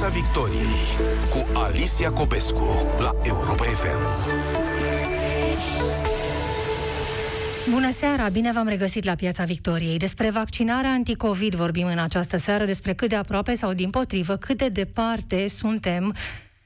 Piața Victoriei cu Alicia Copescu la Europa FM. Bună seara! Bine v-am regăsit la Piața Victoriei. Despre vaccinarea anticovid vorbim în această seară, despre cât de aproape sau din potrivă, cât de departe suntem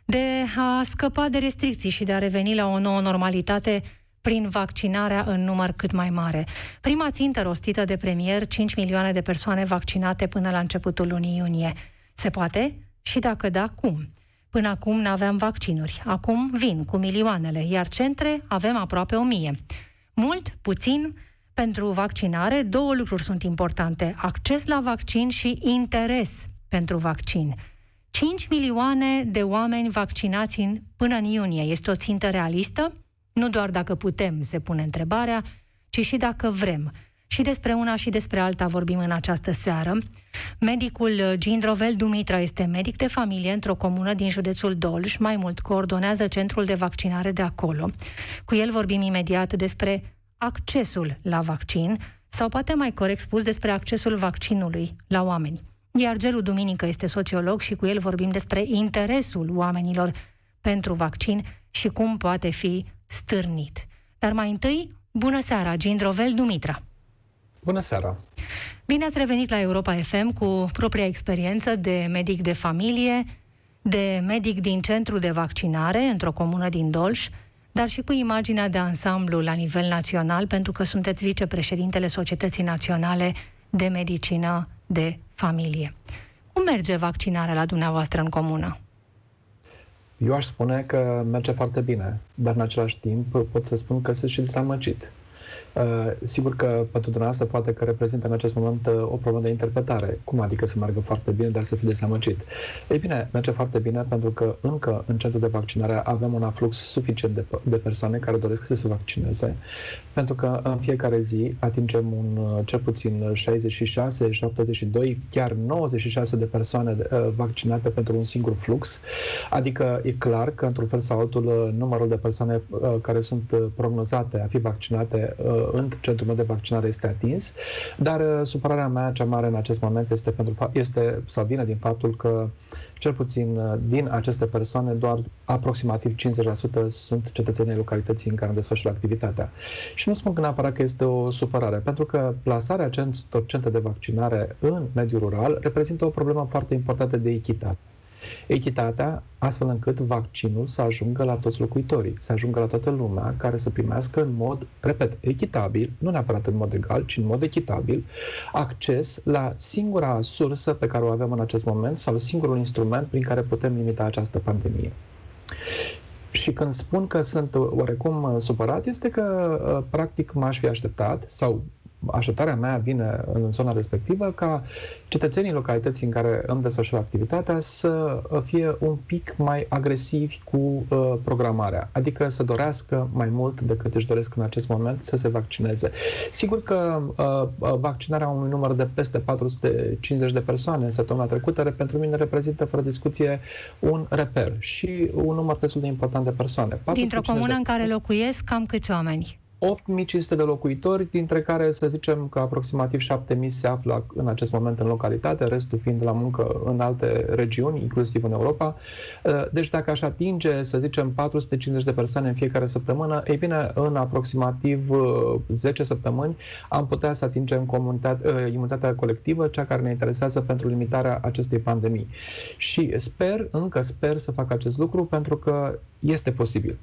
de a scăpa de restricții și de a reveni la o nouă normalitate prin vaccinarea în număr cât mai mare. Prima țintă rostită de premier, 5 milioane de persoane vaccinate până la începutul lunii iunie. Se poate? Și dacă da, cum? Până acum n-aveam vaccinuri. Acum vin cu milioanele, iar centre avem aproape o mie. Mult, puțin, pentru vaccinare, două lucruri sunt importante. Acces la vaccin și interes pentru vaccin. 5 milioane de oameni vaccinați în, până în iunie. Este o țintă realistă? Nu doar dacă putem, se pune întrebarea, ci și dacă vrem. Și despre una și despre alta vorbim în această seară. Medicul Gindrovel Dumitra este medic de familie într-o comună din județul Dolj, mai mult coordonează centrul de vaccinare de acolo. Cu el vorbim imediat despre accesul la vaccin, sau poate mai corect spus despre accesul vaccinului la oameni. Iar Gelu Duminică este sociolog și cu el vorbim despre interesul oamenilor pentru vaccin și cum poate fi stârnit. Dar mai întâi, bună seara, Gindrovel Dumitra. Bună seara! Bine ați revenit la Europa FM cu propria experiență de medic de familie, de medic din centru de vaccinare într-o comună din Dolj, dar și cu imaginea de ansamblu la nivel național, pentru că sunteți vicepreședintele Societății Naționale de Medicină de Familie. Cum merge vaccinarea la dumneavoastră în comună? Eu aș spune că merge foarte bine, dar în același timp pot să spun că sunt și dezamăgit. Uh, sigur că pentru dumneavoastră poate că reprezintă în acest moment uh, o problemă de interpretare. Cum adică să meargă foarte bine, dar să fie dezamăgit? Ei bine, merge foarte bine pentru că încă în centrul de vaccinare avem un aflux suficient de, de persoane care doresc să se vaccineze, pentru că în fiecare zi atingem un uh, cel puțin 66, 72, chiar 96 de persoane vaccinate pentru un singur flux. Adică e clar că într-un fel sau altul numărul de persoane care sunt prognozate a fi vaccinate în centrul meu de vaccinare este atins, dar uh, supărarea mea cea mare în acest moment este, pentru, este sau vine din faptul că cel puțin uh, din aceste persoane, doar aproximativ 50% sunt cetățenii localității în care desfășură activitatea. Și nu spun că neapărat că este o supărare, pentru că plasarea acestor centre de vaccinare în mediul rural reprezintă o problemă foarte importantă de echitate echitatea, astfel încât vaccinul să ajungă la toți locuitorii, să ajungă la toată lumea, care să primească în mod, repet, echitabil, nu neapărat în mod egal, ci în mod echitabil, acces la singura sursă pe care o avem în acest moment sau singurul instrument prin care putem limita această pandemie. Și când spun că sunt oarecum supărat, este că practic m-aș fi așteptat, sau așteptarea mea vine în zona respectivă ca cetățenii localității în care îmi desfășur activitatea să fie un pic mai agresivi cu uh, programarea, adică să dorească mai mult decât își doresc în acest moment să se vaccineze. Sigur că uh, uh vaccinarea unui număr de peste 450 de persoane în săptămâna trecută pentru mine reprezintă fără discuție un reper și un număr destul de important de persoane. Dintr-o comună în care locuiesc cam câți oameni? 8500 de locuitori, dintre care să zicem că aproximativ 7000 se află în acest moment în localitate, restul fiind la muncă în alte regiuni, inclusiv în Europa. Uh, deci dacă aș atinge, să zicem, 450 de persoane în fiecare săptămână, ei bine, în aproximativ 10 uh, săptămâni am putea să atingem comunitate, uh, imunitatea colectivă, cea care ne interesează pentru limitarea acestei pandemii. Și sper, încă sper să fac acest lucru pentru că este posibil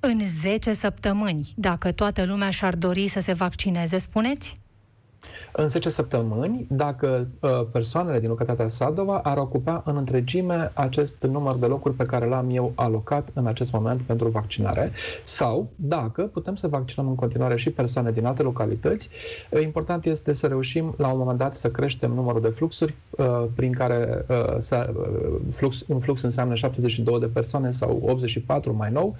în 10 săptămâni, dacă toată lumea și-ar dori să se vaccineze, spuneți? În 10 săptămâni dacă uh, persoanele din localitatea Sadova ar ocupa în întregime acest număr de locuri pe care l-am eu alocat în acest moment pentru vaccinare sau dacă putem să vaccinăm în continuare și persoane din alte localități. Uh, important este să reușim la un moment dat să creștem numărul de fluxuri uh, prin care să, flux, un flux înseamnă 72 de persoane sau 84 mai nou,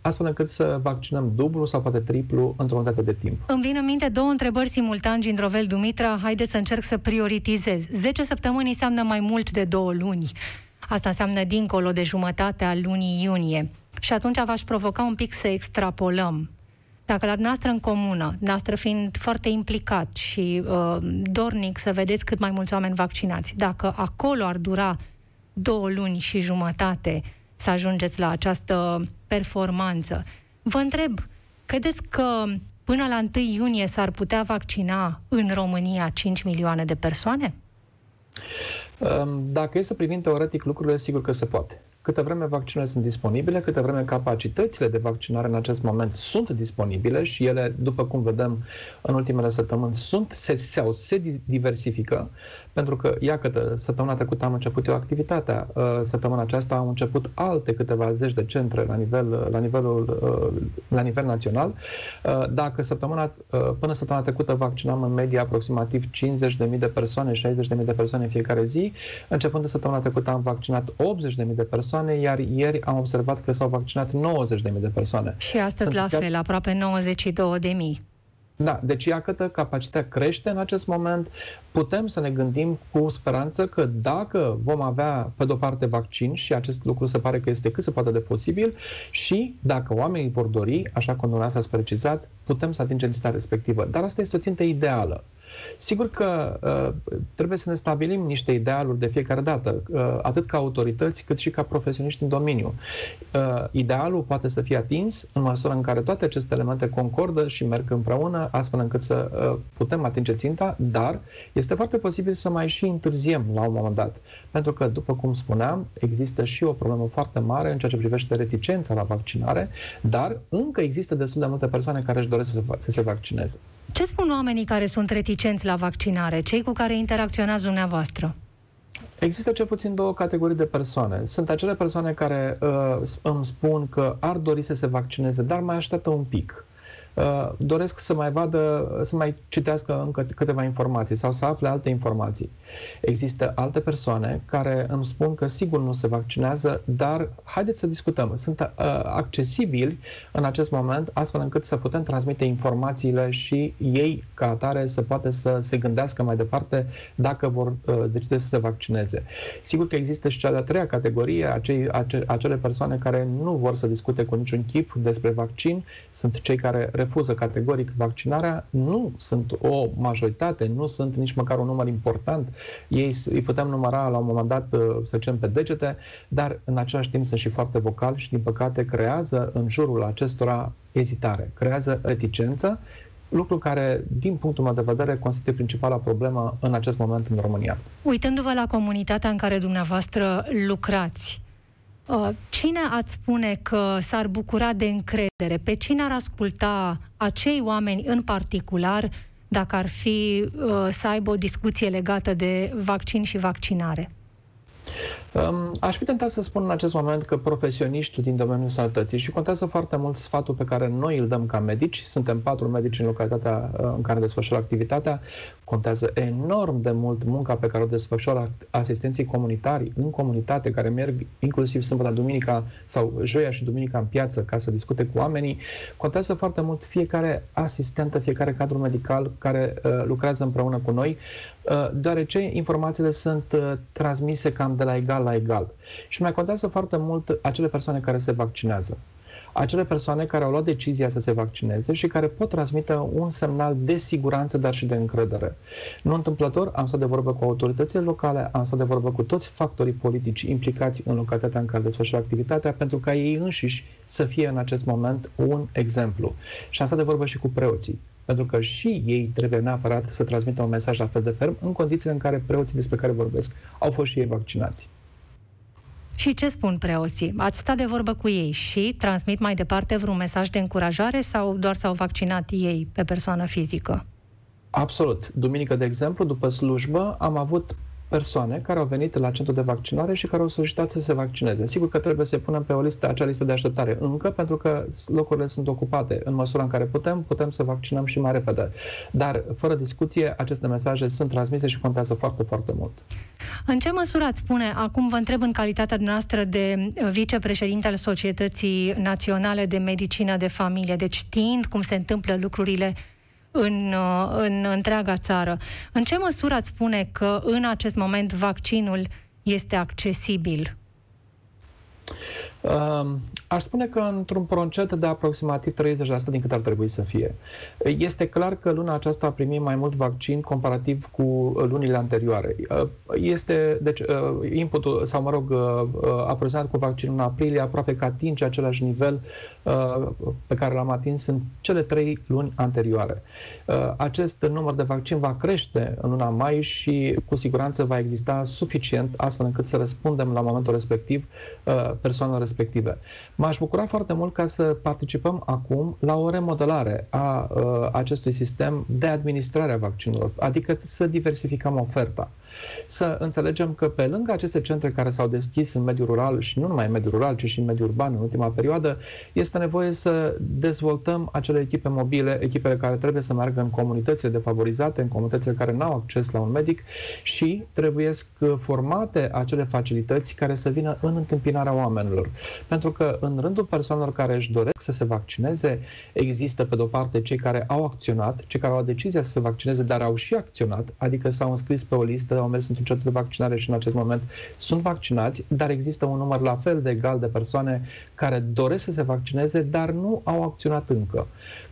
astfel încât să vaccinăm dublu sau poate triplu într-o unitate de timp. Îmi vin în minte două întrebări simultane Bogdan Gindrovel Dumitra, haideți să încerc să prioritizez. 10 săptămâni înseamnă mai mult de două luni. Asta înseamnă dincolo de jumătatea lunii iunie. Și atunci v-aș provoca un pic să extrapolăm. dacă la noastră în comună, noastră fiind foarte implicat și uh, dornic să vedeți cât mai mulți oameni vaccinați, dacă acolo ar dura două luni și jumătate să ajungeți la această performanță, vă întreb, credeți că până la 1 iunie s-ar putea vaccina în România 5 milioane de persoane? Dacă este privind teoretic lucrurile, sigur că se poate. Câte vreme vaccinurile sunt disponibile, câte vreme capacitățile de vaccinare în acest moment sunt disponibile și ele, după cum vedem în ultimele săptămâni, sunt, se, sau se diversifică, pentru că, iată, săptămâna trecută am început eu activitatea, uh, săptămâna aceasta au început alte câteva zeci de centre la, nivel, la, nivelul, uh, la nivel național. Uh, dacă săptămâna, până săptămâna trecută vaccinam în medie aproximativ 50.000 de persoane, 60.000 de persoane în fiecare zi, începând de săptămâna trecută am vaccinat 80.000 de persoane, iar ieri am observat că s-au vaccinat 90.000 de persoane. Și astăzi Sunt la fel, aproape 92.000. Da, deci iată, capacitatea crește în acest moment. Putem să ne gândim cu speranță că dacă vom avea, pe de-o parte, vaccin, și acest lucru se pare că este cât se poate de posibil, și dacă oamenii vor dori, așa cum dumneavoastră ați precizat, putem să atingem ținta respectivă. Dar asta este o țintă ideală. Sigur că uh, trebuie să ne stabilim niște idealuri de fiecare dată, uh, atât ca autorități cât și ca profesioniști în domeniu. Uh, idealul poate să fie atins în măsura în care toate aceste elemente concordă și merg împreună, astfel încât să uh, putem atinge ținta, dar este foarte posibil să mai și întârziem la un moment dat. Pentru că, după cum spuneam, există și o problemă foarte mare în ceea ce privește reticența la vaccinare, dar încă există destul de multe persoane care își doresc să se, să se vaccineze. Ce spun oamenii care sunt reticenți la vaccinare, cei cu care interacționați dumneavoastră? Există cel puțin două categorii de persoane. Sunt acele persoane care uh, îmi spun că ar dori să se vaccineze, dar mai așteaptă un pic. Uh, doresc să mai vadă, să mai citească încă câteva informații sau să afle alte informații. Există alte persoane care îmi spun că sigur nu se vaccinează, dar haideți să discutăm. Sunt uh, accesibili în acest moment, astfel încât să putem transmite informațiile și ei, ca atare, să poată să se gândească mai departe dacă vor uh, decide să se vaccineze. Sigur că există și cea de-a treia categorie, acei, ace, acele persoane care nu vor să discute cu niciun chip despre vaccin, sunt cei care refuză categoric vaccinarea, nu sunt o majoritate, nu sunt nici măcar un număr important ei îi putem număra la un moment dat, uh, să zicem, pe degete, dar în același timp sunt și foarte vocali și, din păcate, creează în jurul acestora ezitare, creează reticență, lucru care, din punctul meu de vedere, constituie principala problemă în acest moment în România. Uitându-vă la comunitatea în care dumneavoastră lucrați, uh, Cine ați spune că s-ar bucura de încredere? Pe cine ar asculta acei oameni în particular dacă ar fi uh, să aibă o discuție legată de vaccin și vaccinare? Um, aș fi tentat să spun în acest moment că profesioniștii din domeniul sănătății și contează foarte mult sfatul pe care noi îl dăm ca medici, suntem patru medici în localitatea uh, în care desfășură activitatea, contează enorm de mult munca pe care o desfășoară asistenții comunitari în comunitate, care merg inclusiv sâmbătă, duminica sau joia și duminica în piață ca să discute cu oamenii. Contează foarte mult fiecare asistentă, fiecare cadru medical care uh, lucrează împreună cu noi, uh, deoarece informațiile sunt uh, transmise cam de la egal la egal. Și mai contează foarte mult acele persoane care se vaccinează acele persoane care au luat decizia să se vaccineze și care pot transmite un semnal de siguranță, dar și de încredere. Nu întâmplător, am stat de vorbă cu autoritățile locale, am stat de vorbă cu toți factorii politici implicați în localitatea în care desfășoară activitatea, pentru ca ei înșiși să fie în acest moment un exemplu. Și am stat de vorbă și cu preoții pentru că și ei trebuie neapărat să transmită un mesaj la fel de ferm în condițiile în care preoții despre care vorbesc au fost și ei vaccinați. Și ce spun preoții? Ați stat de vorbă cu ei și transmit mai departe vreun mesaj de încurajare sau doar s-au vaccinat ei pe persoană fizică? Absolut. Duminică, de exemplu, după slujbă, am avut persoane care au venit la centru de vaccinare și care au solicitat să se vaccineze. Sigur că trebuie să punem pe o listă, acea listă de așteptare încă, pentru că locurile sunt ocupate. În măsura în care putem, putem să vaccinăm și mai repede. Dar, fără discuție, aceste mesaje sunt transmise și contează foarte, foarte mult. În ce măsură ați spune, acum vă întreb în calitatea noastră de vicepreședinte al Societății Naționale de Medicină de Familie, deci știind cum se întâmplă lucrurile în, uh, în întreaga țară. În ce măsură ați spune că în acest moment vaccinul este accesibil? Um, Aș spune că într-un procent de aproximativ 30% din cât ar trebui să fie. Este clar că luna aceasta a primit mai mult vaccin comparativ cu lunile anterioare. Este, deci, inputul, sau mă rog, a prezentat cu vaccinul în aprilie, aproape că atinge același nivel pe care l-am atins în cele trei luni anterioare. Acest număr de vaccin va crește în luna mai și cu siguranță va exista suficient astfel încât să răspundem la momentul respectiv persoanelor respective. M-aș bucura foarte mult ca să participăm acum la o remodelare a uh, acestui sistem de administrare a vaccinurilor, adică să diversificăm oferta. Să înțelegem că pe lângă aceste centre care s-au deschis în mediul rural și nu numai în mediul rural, ci și în mediul urban în ultima perioadă, este nevoie să dezvoltăm acele echipe mobile, echipele care trebuie să meargă în comunitățile defavorizate, în comunitățile care nu au acces la un medic și trebuie formate acele facilități care să vină în întâmpinarea oamenilor. Pentru că în rândul persoanelor care își doresc să se vaccineze, există pe de-o parte cei care au acționat, cei care au decizia să se vaccineze, dar au și acționat, adică s-au înscris pe o listă, au mers într-un centru de vaccinare și în acest moment sunt vaccinați, dar există un număr la fel de egal de persoane care doresc să se vaccineze, dar nu au acționat încă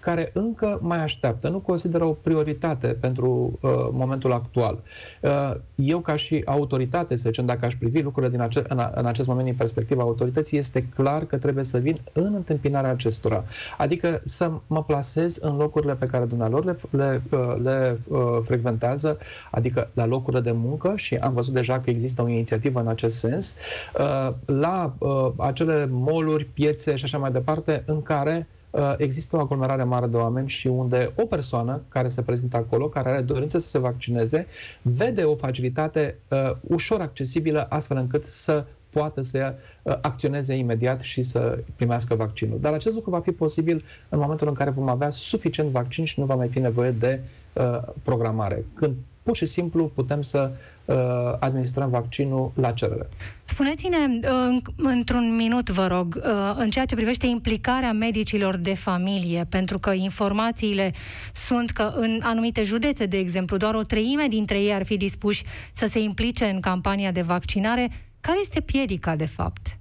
care încă mai așteaptă, nu consideră o prioritate pentru uh, momentul actual. Uh, eu, ca și autoritate, să zicem, dacă aș privi lucrurile din ace- în, a, în acest moment din perspectiva autorității, este clar că trebuie să vin în întâmpinarea acestora. Adică să mă plasez în locurile pe care dumnealor le, le, uh, le uh, frecventează, adică la locurile de muncă și am văzut deja că există o inițiativă în acest sens, uh, la uh, acele moluri, piețe și așa mai departe, în care Uh, există o aglomerare mare de oameni și unde o persoană care se prezintă acolo, care are dorință să se vaccineze, vede o facilitate uh, ușor accesibilă astfel încât să poată să uh, acționeze imediat și să primească vaccinul. Dar acest lucru va fi posibil în momentul în care vom avea suficient vaccin și nu va mai fi nevoie de uh, programare. Când pur și simplu putem să uh, administrăm vaccinul la cerere. Spuneți-ne, uh, într-un minut, vă rog, uh, în ceea ce privește implicarea medicilor de familie, pentru că informațiile sunt că în anumite județe, de exemplu, doar o treime dintre ei ar fi dispuși să se implice în campania de vaccinare. Care este piedica, de fapt?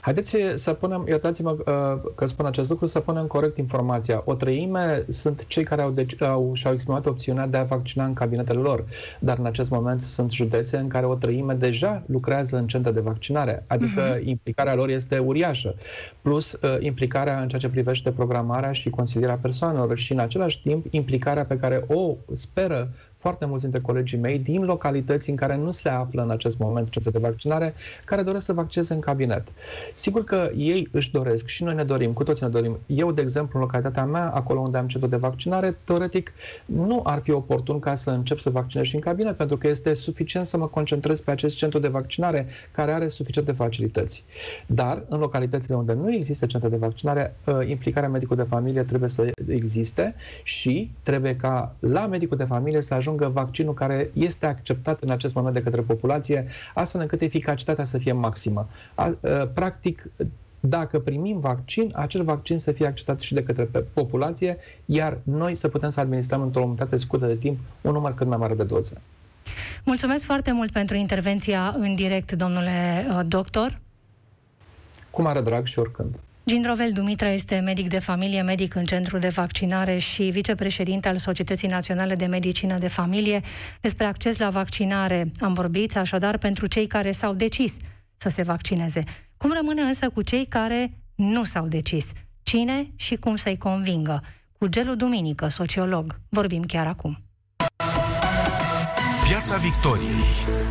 Haideți să punem, iertați-mă uh, că spun acest lucru, să punem corect informația. O treime sunt cei care au, deci, au și-au exprimat opțiunea de a vaccina în cabinetele lor, dar în acest moment sunt județe în care o treime deja lucrează în centre de vaccinare, adică uh-huh. implicarea lor este uriașă, plus uh, implicarea în ceea ce privește programarea și consilierea persoanelor și în același timp implicarea pe care o speră foarte mulți dintre colegii mei din localități în care nu se află în acest moment centre de vaccinare, care doresc să vaccineze în cabinet. Sigur că ei își doresc și noi ne dorim, cu toți ne dorim. Eu, de exemplu, în localitatea mea, acolo unde am centru de vaccinare, teoretic nu ar fi oportun ca să încep să vaccinez și în cabinet, pentru că este suficient să mă concentrez pe acest centru de vaccinare care are suficiente facilități. Dar, în localitățile unde nu există centre de vaccinare, ă, implicarea medicului de familie trebuie să existe și trebuie ca la medicul de familie să ajungă ajungă vaccinul care este acceptat în acest moment de către populație, astfel încât eficacitatea să fie maximă. Practic, dacă primim vaccin, acel vaccin să fie acceptat și de către populație, iar noi să putem să administrăm într-o unitate scurtă de timp un număr cât mai mare de doze. Mulțumesc foarte mult pentru intervenția în direct, domnule doctor. Cu mare drag și oricând. Gindrovel Dumitra este medic de familie, medic în centrul de vaccinare și vicepreședinte al Societății Naționale de Medicină de Familie. Despre acces la vaccinare am vorbit, așadar, pentru cei care s-au decis să se vaccineze. Cum rămâne însă cu cei care nu s-au decis? Cine și cum să-i convingă? Cu Gelu Duminică, sociolog. Vorbim chiar acum. Piața Victoriei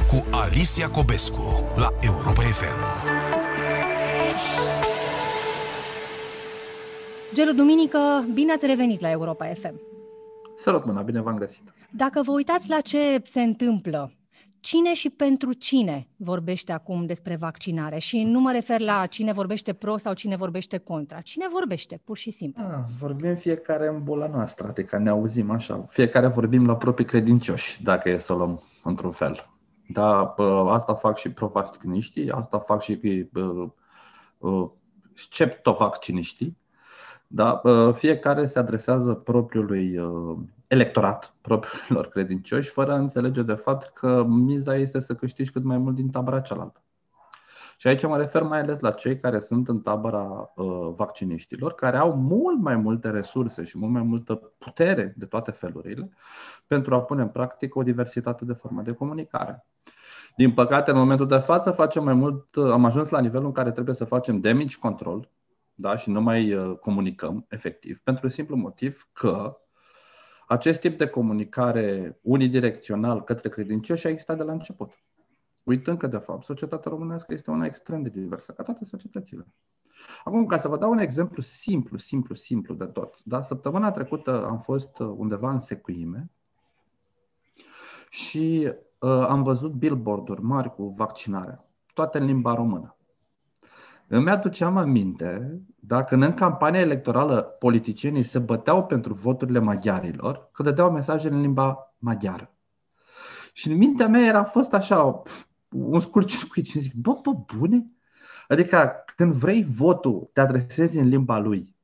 cu Alicia Cobescu la Europa FM. Gelu Duminică, bine ați revenit la Europa FM. Salut, mâna, bine v-am găsit. Dacă vă uitați la ce se întâmplă, cine și pentru cine vorbește acum despre vaccinare? Și nu mă refer la cine vorbește pro sau cine vorbește contra. Cine vorbește, pur și simplu? Ah, vorbim fiecare în bula noastră, adică ne auzim așa. Fiecare vorbim la proprii credincioși, dacă e să o luăm într-un fel. Dar asta fac și provacciniștii, asta fac și uh, sceptovacciniștii, da? Uh, fiecare se adresează propriului uh, electorat, propriilor credincioși, fără a înțelege de fapt că miza este să câștigi cât mai mult din tabăra cealaltă. Și aici mă refer mai ales la cei care sunt în tabăra uh, vacciniștilor, care au mult mai multe resurse și mult mai multă putere de toate felurile pentru a pune în practică o diversitate de forme de comunicare. Din păcate, în momentul de față, facem mai mult, uh, am ajuns la nivelul în care trebuie să facem damage control da? și nu mai uh, comunicăm efectiv, pentru simplu motiv că acest tip de comunicare unidirecțional către credincioși a existat de la început. Uitând că, de fapt, societatea românească este una extrem de diversă, ca toate societățile. Acum, ca să vă dau un exemplu simplu, simplu, simplu de tot. Da? Săptămâna trecută am fost undeva în Secuime și uh, am văzut billboard-uri mari cu vaccinare, toate în limba română. Îmi aduceam aminte, dacă în campania electorală politicienii se băteau pentru voturile maghiarilor, că dădeau mesaje în limba maghiară. Și în mintea mea era fost așa, un scurt circuit și zic, bă, bă, bune? Adică când vrei votul, te adresezi în limba lui.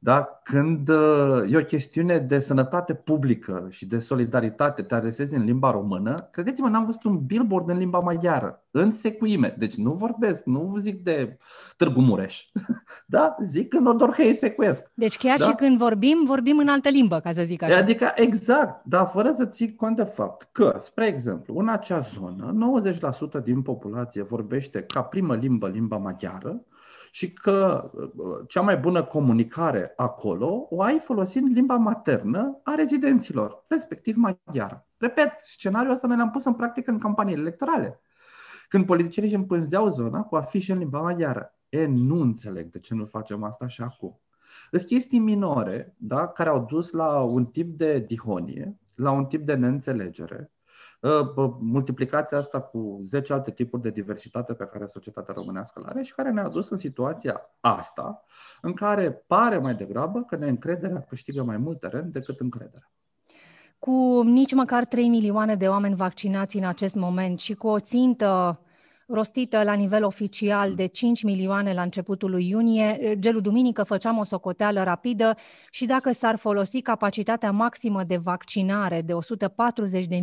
Da? Când uh, e o chestiune de sănătate publică și de solidaritate, te adresezi în limba română, credeți-mă, n-am văzut un billboard în limba maghiară, în secuime. Deci nu vorbesc, nu zic de Târgu Mureș. da? Zic în Odorhei secuiesc. Deci chiar da? și când vorbim, vorbim în altă limbă, ca să zic așa. Adică, exact, dar fără să ții cont de fapt că, spre exemplu, în acea zonă, 90% din populație vorbește ca primă limbă limba maghiară, și că uh, cea mai bună comunicare acolo o ai folosind limba maternă a rezidenților, respectiv maghiară. Repet, scenariul ăsta noi l-am pus în practică în campaniile electorale. Când politicienii își împânzeau zona cu afișe în limba maghiară. E, nu înțeleg de ce nu facem asta și acum. Sunt chestii minore da, care au dus la un tip de dihonie, la un tip de neînțelegere, Ă, multiplicația asta cu 10 alte tipuri de diversitate pe care societatea românească le are și care ne-a dus în situația asta, în care pare mai degrabă că neîncrederea câștigă mai mult teren decât încrederea. Cu nici măcar 3 milioane de oameni vaccinați în acest moment și cu o țintă rostită la nivel oficial de 5 milioane la începutul lui iunie. Gelu duminică făceam o socoteală rapidă și dacă s-ar folosi capacitatea maximă de vaccinare de 140.000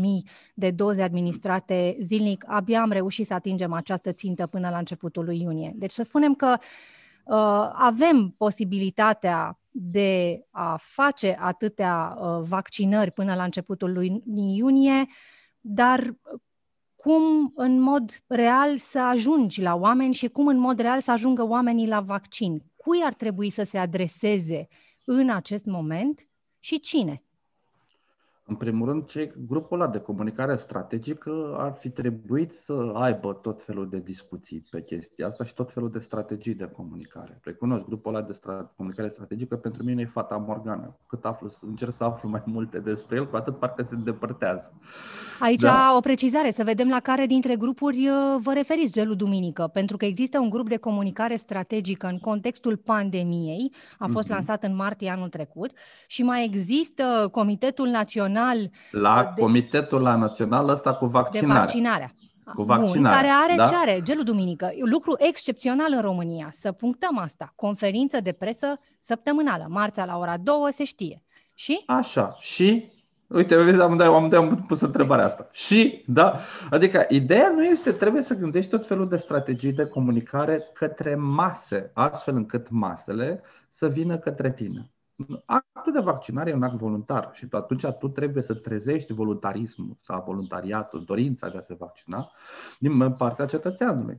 de doze administrate zilnic, abia am reușit să atingem această țintă până la începutul lui iunie. Deci să spunem că uh, avem posibilitatea de a face atâtea uh, vaccinări până la începutul lui iunie, dar cum în mod real să ajungi la oameni și cum în mod real să ajungă oamenii la vaccin. Cui ar trebui să se adreseze în acest moment și cine? În primul rând, cei, grupul ăla de comunicare strategică ar fi trebuit să aibă tot felul de discuții pe chestia asta și tot felul de strategii de comunicare. Recunosc, grupul ăla de stra- comunicare strategică pentru mine e fata Morgana. Cât aflu, încerc să aflu mai multe despre el, cu atât parcă se îndepărtează. Aici da. o precizare, să vedem la care dintre grupuri uh, vă referiți, Gelu Duminică, pentru că există un grup de comunicare strategică în contextul pandemiei, a fost mm-hmm. lansat în martie anul trecut, și mai există Comitetul Național național. La de, comitetul la național ăsta cu vaccinarea. De vaccinarea. Cu vaccinarea. Bun, care are da? ce are? Gelul Duminică. Lucru excepțional în România. Să punctăm asta. Conferință de presă săptămânală. Marțea la ora 2 se știe. Și? Așa. Și Uite, vezi, am, am, am pus întrebarea asta. Și, da, adică ideea nu este, trebuie să gândești tot felul de strategii de comunicare către mase, astfel încât masele să vină către tine. Actul de vaccinare e un act voluntar și atunci tu trebuie să trezești voluntarismul sau voluntariatul, dorința de a se vaccina din partea cetățeanului.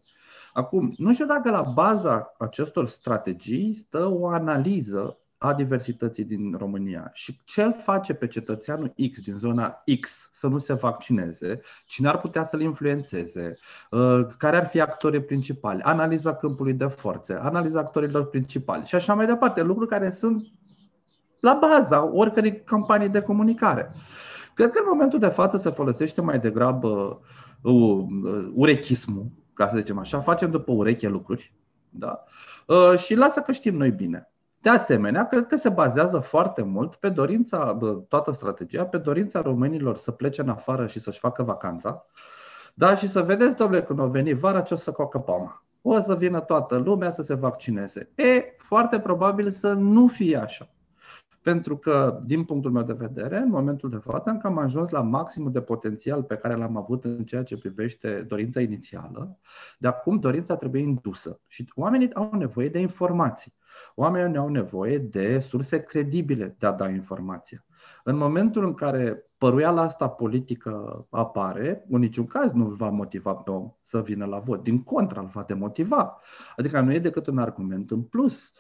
Acum, nu știu dacă la baza acestor strategii stă o analiză a diversității din România și ce îl face pe cetățeanul X din zona X să nu se vaccineze, cine ar putea să-l influențeze, uh, care ar fi actorii principali, analiza câmpului de forțe, analiza actorilor principali și așa mai departe, lucruri care sunt la baza oricărei campanii de comunicare. Cred că în momentul de față se folosește mai degrabă uh, uh, urechismul, ca să zicem așa, facem după ureche lucruri da? Uh, și lasă că știm noi bine. De asemenea, cred că se bazează foarte mult pe dorința, toată strategia, pe dorința românilor să plece în afară și să-și facă vacanța. Da, și să vedeți, domnule, când o veni vara, ce o să coacă pama. O să vină toată lumea să se vaccineze. E foarte probabil să nu fie așa. Pentru că, din punctul meu de vedere, în momentul de față, am cam ajuns la maximul de potențial pe care l-am avut în ceea ce privește dorința inițială. De acum, dorința trebuie indusă. Și oamenii au nevoie de informații. Oamenii au nevoie de surse credibile de a da informația. În momentul în care păruiala asta politică apare, în niciun caz nu îl va motiva pe om să vină la vot. Din contră, îl va demotiva. Adică nu e decât un argument în plus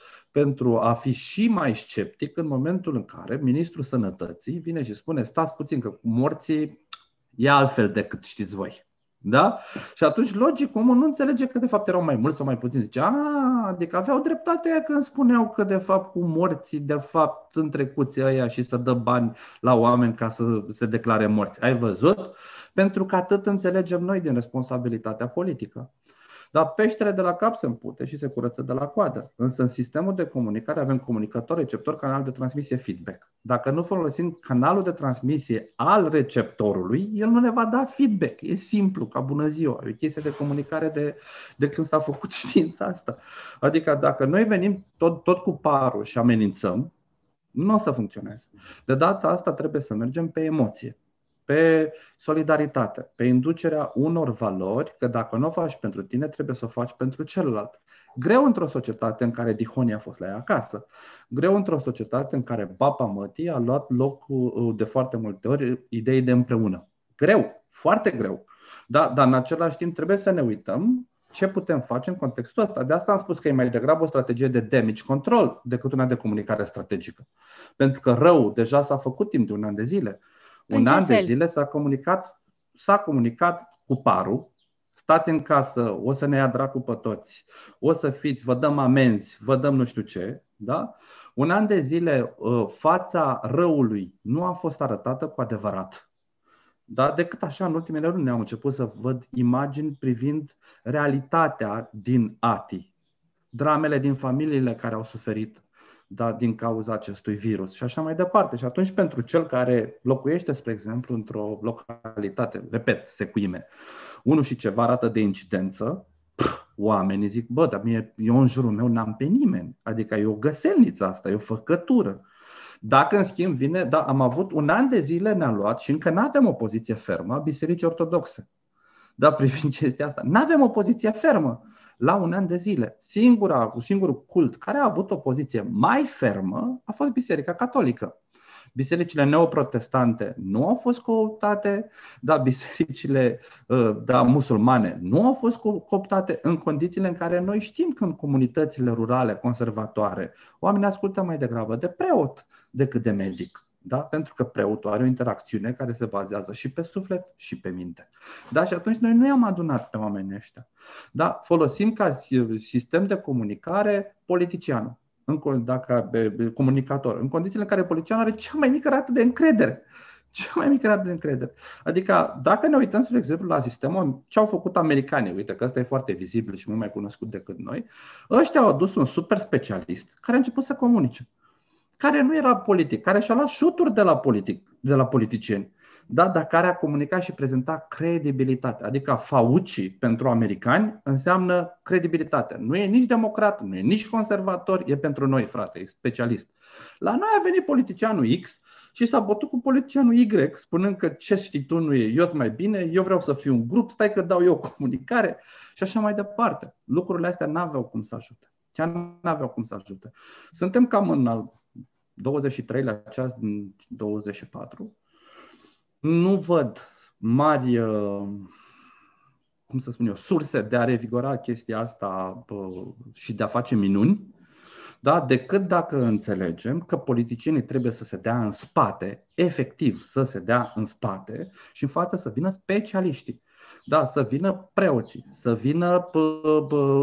pentru a fi și mai sceptic în momentul în care ministrul sănătății vine și spune stați puțin că morții e altfel decât știți voi. Da? Și atunci, logic, omul nu înțelege că de fapt erau mai mulți sau mai puțini. Zice, a, adică aveau dreptate când spuneau că de fapt cu morții, de fapt, în trecuții ăia și să dă bani la oameni ca să se declare morți. Ai văzut? Pentru că atât înțelegem noi din responsabilitatea politică. Dar peștele de la cap se împute și se curăță de la coadă. Însă în sistemul de comunicare avem comunicator, receptor, canal de transmisie, feedback. Dacă nu folosim canalul de transmisie al receptorului, el nu ne va da feedback. E simplu, ca bună ziua. E o chestie de comunicare de, de când s-a făcut știința asta. Adică dacă noi venim tot, tot cu parul și amenințăm, nu o să funcționeze. De data asta trebuie să mergem pe emoție pe solidaritate, pe inducerea unor valori, că dacă nu o faci pentru tine, trebuie să o faci pentru celălalt. Greu într-o societate în care Dihonia a fost la ea acasă. Greu într-o societate în care Bapa Mătii a luat loc uh, de foarte multe ori idei de împreună. Greu, foarte greu. Da, dar în același timp trebuie să ne uităm ce putem face în contextul ăsta. De asta am spus că e mai degrabă o strategie de damage control decât una de comunicare strategică. Pentru că rău deja s-a făcut timp de un an de zile. Un an fel? de zile s-a comunicat, s-a comunicat cu parul, stați în casă, o să ne ia dracu pe toți, o să fiți, vă dăm amenzi, vă dăm nu știu ce, da? Un an de zile ă, fața răului nu a fost arătată cu adevărat. Da? Decât așa, în ultimele luni am început să văd imagini privind realitatea din ATI, dramele din familiile care au suferit, da, din cauza acestui virus și așa mai departe. Și atunci pentru cel care locuiește, spre exemplu, într-o localitate, repet, secuime, unul și ceva arată de incidență, oamenii zic, bă, dar mie, eu în jurul meu n-am pe nimeni. Adică e o găselniță asta, e o făcătură. Dacă, în schimb, vine, da, am avut un an de zile ne-a luat și încă nu avem o poziție fermă a Bisericii Ortodoxe. Da, privind chestia asta. Nu avem o poziție fermă la un an de zile. Singura, singurul cult care a avut o poziție mai fermă a fost Biserica Catolică. Bisericile neoprotestante nu au fost cooptate, dar bisericile uh, da, musulmane nu au fost cooptate în condițiile în care noi știm că în comunitățile rurale conservatoare oamenii ascultă mai degrabă de preot decât de medic. Da? Pentru că preotul are o interacțiune care se bazează și pe suflet și pe minte. Da? Și atunci noi nu i-am adunat pe oamenii ăștia. Da? Folosim ca sistem de comunicare politicianul, în, dacă, comunicator, în condițiile în care politicianul are cea mai mică rată de încredere. Cea mai mică rată de încredere. Adică, dacă ne uităm, spre exemplu, la sistemul, ce au făcut americanii, uite că ăsta e foarte vizibil și mult mai cunoscut decât noi, ăștia au adus un super specialist care a început să comunice care nu era politic, care și-a luat șuturi de la, politic, de la politicieni, da, dar care a comunicat și prezenta credibilitate. Adică Fauci pentru americani înseamnă credibilitate. Nu e nici democrat, nu e nici conservator, e pentru noi, frate, e specialist. La noi a venit politicianul X și s-a bătut cu politicianul Y, spunând că ce știi tu nu e, eu sunt mai bine, eu vreau să fiu un grup, stai că dau eu comunicare și așa mai departe. Lucrurile astea n-aveau cum să ajute. Chiar n-aveau cum să ajute. Suntem cam în al 23 la ceas din 24, nu văd mari, uh, cum să spun eu, surse de a revigora chestia asta și de a face minuni, da? decât dacă înțelegem că politicienii trebuie să se dea în spate, efectiv să se dea în spate și în față să vină specialiștii. Da, să vină preoții, să vină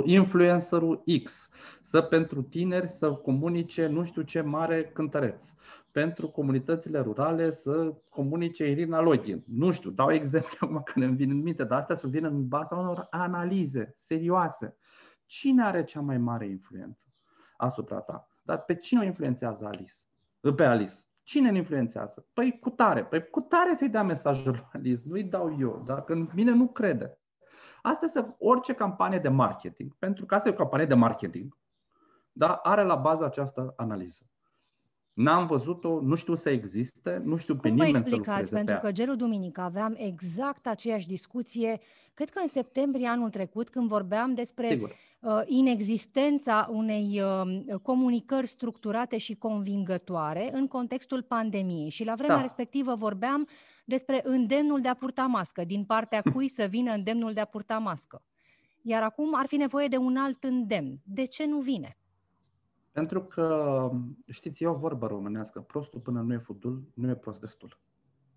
influencerul X, să pentru tineri să comunice nu știu ce mare cântăreț, pentru comunitățile rurale să comunice Irina Login. Nu știu, dau exemple acum că ne vin în minte, dar astea să vină în baza unor analize serioase. Cine are cea mai mare influență asupra ta? Dar pe cine o influențează Alice? Pe Alice. Cine ne influențează? Păi cu tare. Păi cu tare să-i dea mesajul lui Alice, nu-i dau eu. Dacă în mine nu crede. Asta este orice campanie de marketing, pentru că asta e o campanie de marketing, da? are la bază această analiză. N-am văzut-o, nu știu să existe, nu știu Cum pe nimeni vă explicați? să Pentru că gelul duminică aveam exact aceeași discuție, cred că în septembrie anul trecut, când vorbeam despre Sigur. uh, inexistența unei uh, comunicări structurate și convingătoare în contextul pandemiei. Și la vremea Da. respectivă vorbeam despre îndemnul de a purta mască, din partea cui să vină îndemnul de a purta mască. Iar acum ar fi nevoie de un alt îndemn. De ce nu vine? Pentru că, știți, e o vorbă românească, prostul până nu e fudul, nu e prost destul.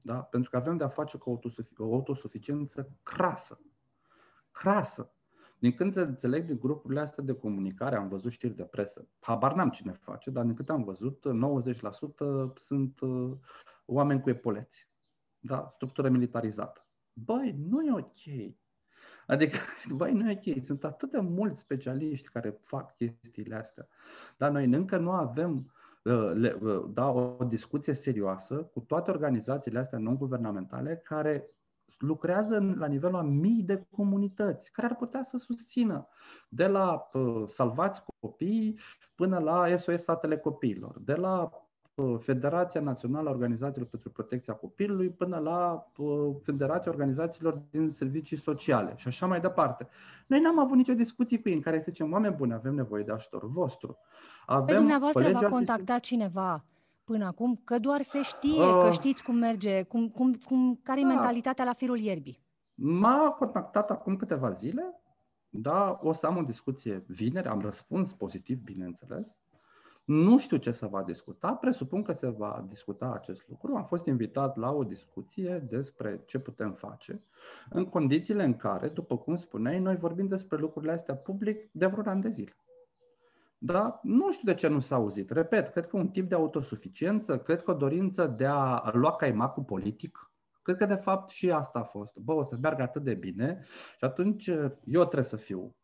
Da? Pentru că avem de-a face cu o autosufi- o autosuficiență crasă. Crasă. Din când înțeleg din grupurile astea de comunicare, am văzut știri de presă. Habar n-am cine face, dar din câte am văzut, 90% sunt uh, oameni cu epoleți. Da? Structură militarizată. Băi, nu e ok. Adică, băi, nu e ok. Sunt atât de mulți specialiști care fac chestiile astea. Dar noi încă nu avem uh, le, uh, da, o discuție serioasă cu toate organizațiile astea non-guvernamentale care lucrează în- la nivelul a mii de comunități care ar putea să susțină de la uh, Salvați Copiii până la SOS Satele Copiilor, de la uh, Federația Națională a Organizațiilor pentru Protecția Copilului până la uh, Federația Organizațiilor din Servicii Sociale și așa mai departe. Noi n-am avut nicio discuție cu ei în care să zicem, oameni buni, avem nevoie de ajutorul vostru. Avem Pe dumneavoastră colegi v-a asistenți- contactat cineva până acum? Că doar se știe, Uh. că știți cum merge, cum, cum, cum, care e Da. mentalitatea la firul ierbii. M-a contactat acum câteva zile, da, o să am o discuție vineri, am răspuns pozitiv, bineînțeles. Nu știu ce se va discuta, presupun că se va discuta acest lucru. Am fost invitat la o discuție despre ce putem face, în condițiile în care, după cum spuneai, noi vorbim despre lucrurile astea public de vreun an de zile. Da? Nu știu de ce nu s-a auzit. Repet, cred că un tip de autosuficiență, cred că o dorință de a lua caimacul politic, Cred că de fapt și asta a fost. Bă, o să meargă atât de bine și atunci eu trebuie să fiu.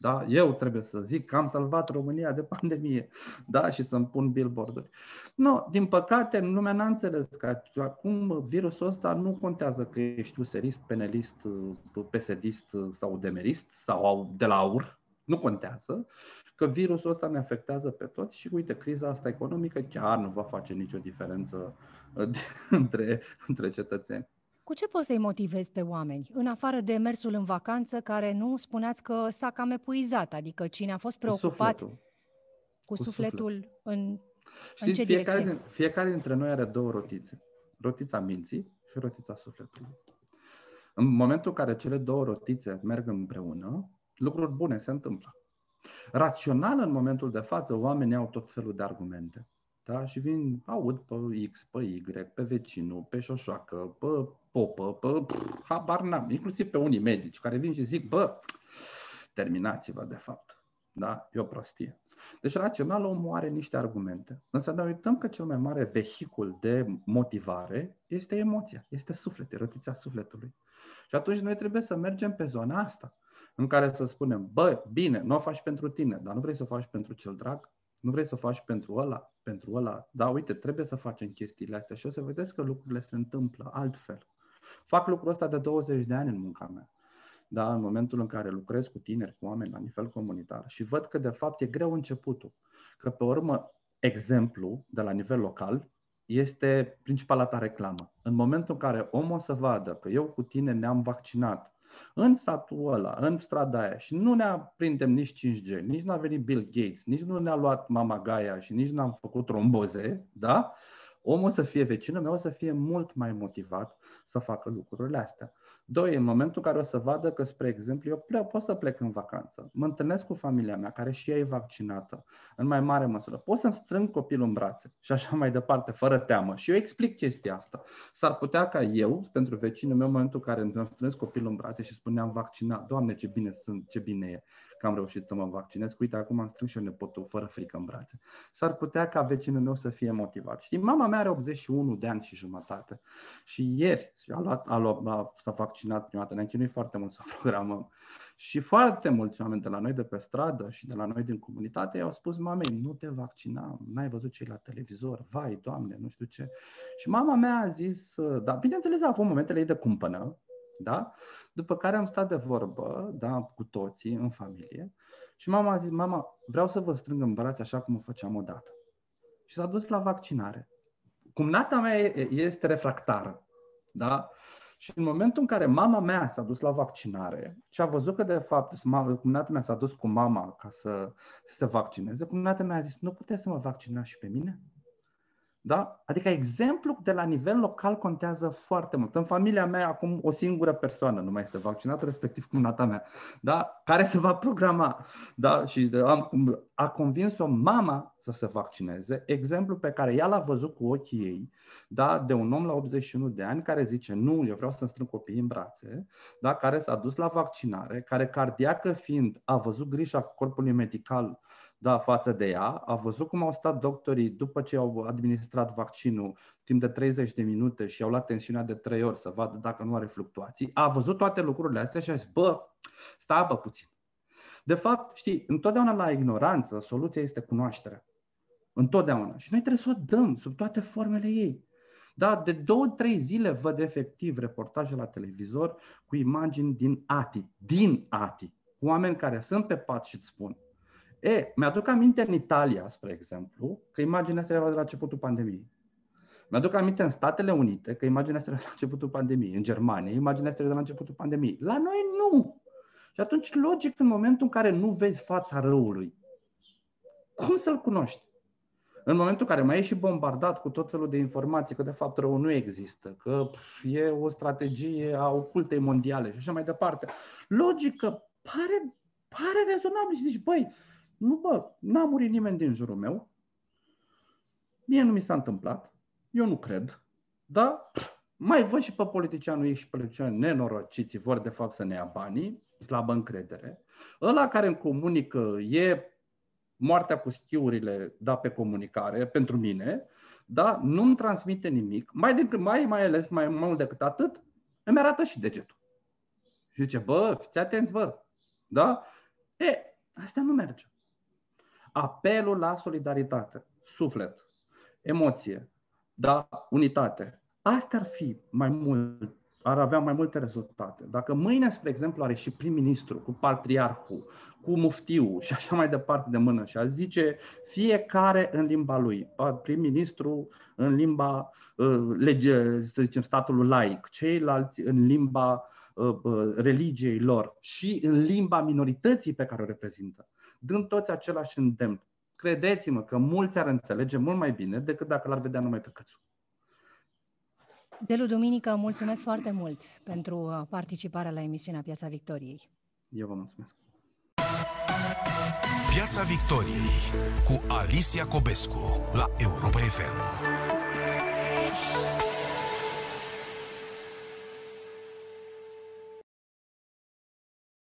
Da? Eu trebuie să zic că am salvat România de pandemie da? și să-mi pun billboard-uri. Nu, din păcate, lumea n-a înțeles că acum virusul ăsta nu contează că ești userist, penelist, pesedist sau demerist sau de la aur. Nu contează că virusul ăsta ne afectează pe toți și uite, criza asta economică chiar nu va face nicio diferență uh, între, între cetățeni. Cu ce poți să-i motivezi pe oameni, în afară de mersul în vacanță, care nu spuneați că s-a cam epuizat, adică cine a fost preocupat cu sufletul, cu sufletul, sufletul în, Știți, în ce fiecare, direcție? fiecare dintre noi are două rotițe. Rotița minții și rotița sufletului. În momentul în care cele două rotițe merg împreună, lucruri bune se întâmplă. Rațional, în momentul de față, oamenii au tot felul de argumente. Da? Și vin, aud pe X, pe Y, pe vecinul, pe șoșoacă, pe popă, pe pff, habar n-am, inclusiv pe unii medici care vin și zic, bă, terminați-vă de fapt. Da? E o prostie. Deci rațional omul are niște argumente. Însă ne uităm că cel mai mare vehicul de motivare este emoția, este suflet, rotița sufletului. Și atunci noi trebuie să mergem pe zona asta, în care să spunem, bă, bine, nu o faci pentru tine, dar nu vrei să o faci pentru cel drag? Nu vrei să o faci pentru ăla, pentru ăla? Da, uite, trebuie să facem chestiile astea și o să vedeți că lucrurile se întâmplă altfel. Fac lucrul ăsta de 20 de ani în munca mea. Da, în momentul în care lucrez cu tineri, cu oameni la nivel comunitar și văd că de fapt e greu începutul. Că pe urmă, exemplu de la nivel local este principala ta reclamă. În momentul în care omul o să vadă că eu cu tine ne-am vaccinat în satul ăla, în strada aia și nu ne prindem nici 5G, nici n-a venit Bill Gates, nici nu ne-a luat mama Gaia și nici n-am făcut tromboze, da? Omul o să fie vecinul meu, o să fie mult mai motivat să facă lucrurile astea. Doi, în momentul în care o să vadă că, spre exemplu, eu plec, pot să plec în vacanță, mă întâlnesc cu familia mea, care și ea e vaccinată, în mai mare măsură, pot să-mi strâng copilul în brațe și așa mai departe, fără teamă. Și eu explic chestia asta. S-ar putea ca eu, pentru vecinul meu, în momentul în care îmi strâns copilul în brațe și spuneam vaccinat, Doamne, ce bine sunt, ce bine e că am reușit să mă vaccinez, uite, acum am strâns și eu nepotul fără frică în brațe. S-ar putea ca vecinul meu să fie motivat. Știi, mama mea are 81 de ani și jumătate și ieri a luat, a luat, a, s-a vaccinat prima dată, ne-am chinuit foarte mult să programăm. Și foarte mulți oameni de la noi de pe stradă și de la noi din comunitate i-au spus mamei, nu te vaccina, n-ai văzut ce la televizor, vai, doamne, nu știu ce. Și mama mea a zis, da, bineînțeles a avut momentele ei de cumpănă, da? După care am stat de vorbă, da, cu toții în familie și mama a zis, mama, vreau să vă strâng în brațe așa cum o făceam odată. și s-a dus la vaccinare. Cumnata mea este refractară. Da? Și în momentul în care mama mea s-a dus la vaccinare și a văzut că, de fapt, cumnata mea s-a dus cu mama ca să, să se vaccineze, cumnata mea a zis, nu puteți să mă vaccinați și pe mine? Da? Adică exemplu de la nivel local contează foarte mult. În familia mea acum o singură persoană nu mai este vaccinată, respectiv cumnata mea, da? care se va programa. Da? Și am, a convins-o mama să se vaccineze, exemplu pe care ea l-a văzut cu ochii ei, da? de un om la 81 de ani care zice nu, eu vreau să-mi strâng copiii în brațe, da? care s-a dus la vaccinare, care cardiacă fiind a văzut grija corpului medical da, față de ea. A văzut cum au stat doctorii după ce au administrat vaccinul timp de 30 de minute și au luat tensiunea de 3 ori să vadă dacă nu are fluctuații. A văzut toate lucrurile astea și a zis, bă, stai bă puțin. De fapt, știi, întotdeauna la ignoranță soluția este cunoașterea. Întotdeauna. Și noi trebuie să o dăm sub toate formele ei. Da, de două, trei zile văd efectiv reportaje la televizor cu imagini din ATI, din ATI, cu oameni care sunt pe pat și îți spun, E, mi-aduc aminte în Italia, spre exemplu, că imaginea asta era de la începutul pandemiei. Mi-aduc aminte în Statele Unite că imaginea asta era de la începutul pandemiei. În Germania, imaginea asta era de la începutul pandemiei. La noi nu. Și atunci, logic, în momentul în care nu vezi fața răului, cum să-l cunoști? În momentul în care mai ești și bombardat cu tot felul de informații că de fapt rău nu există, că e o strategie a ocultei mondiale și așa mai departe, logic că pare, pare rezonabil și zici, băi, nu, bă, n-a murit nimeni din jurul meu. Mie nu mi s-a întâmplat. Eu nu cred. Da? Mai văd și pe politicianul ei și politicianul nenorociți vor de fapt să ne ia banii, slabă încredere. Ăla care îmi comunică e moartea cu schiurile da, pe comunicare, pentru mine, da, nu-mi transmite nimic, mai, decât, mai, mai ales, mai mult decât atât, îmi arată și degetul. Și zice, bă, fiți atenți, bă, da? E, asta nu merge apelul la solidaritate, suflet, emoție, da, unitate. Astea ar fi mai mult, ar avea mai multe rezultate. Dacă mâine, spre exemplu, are și prim-ministru cu patriarhul, cu muftiu și așa mai departe de mână și a zice fiecare în limba lui, prim-ministru în limba, uh, lege, să zicem, statului laic, ceilalți în limba uh, uh, religiei lor și în limba minorității pe care o reprezintă dând toți același îndemn. Credeți-mă că mulți ar înțelege mult mai bine decât dacă l-ar vedea numai pe cățu. Delu Duminică, mulțumesc foarte mult pentru participarea la emisiunea Piața Victoriei. Eu vă mulțumesc. Piața Victoriei cu Alicia Cobescu la Europa FM.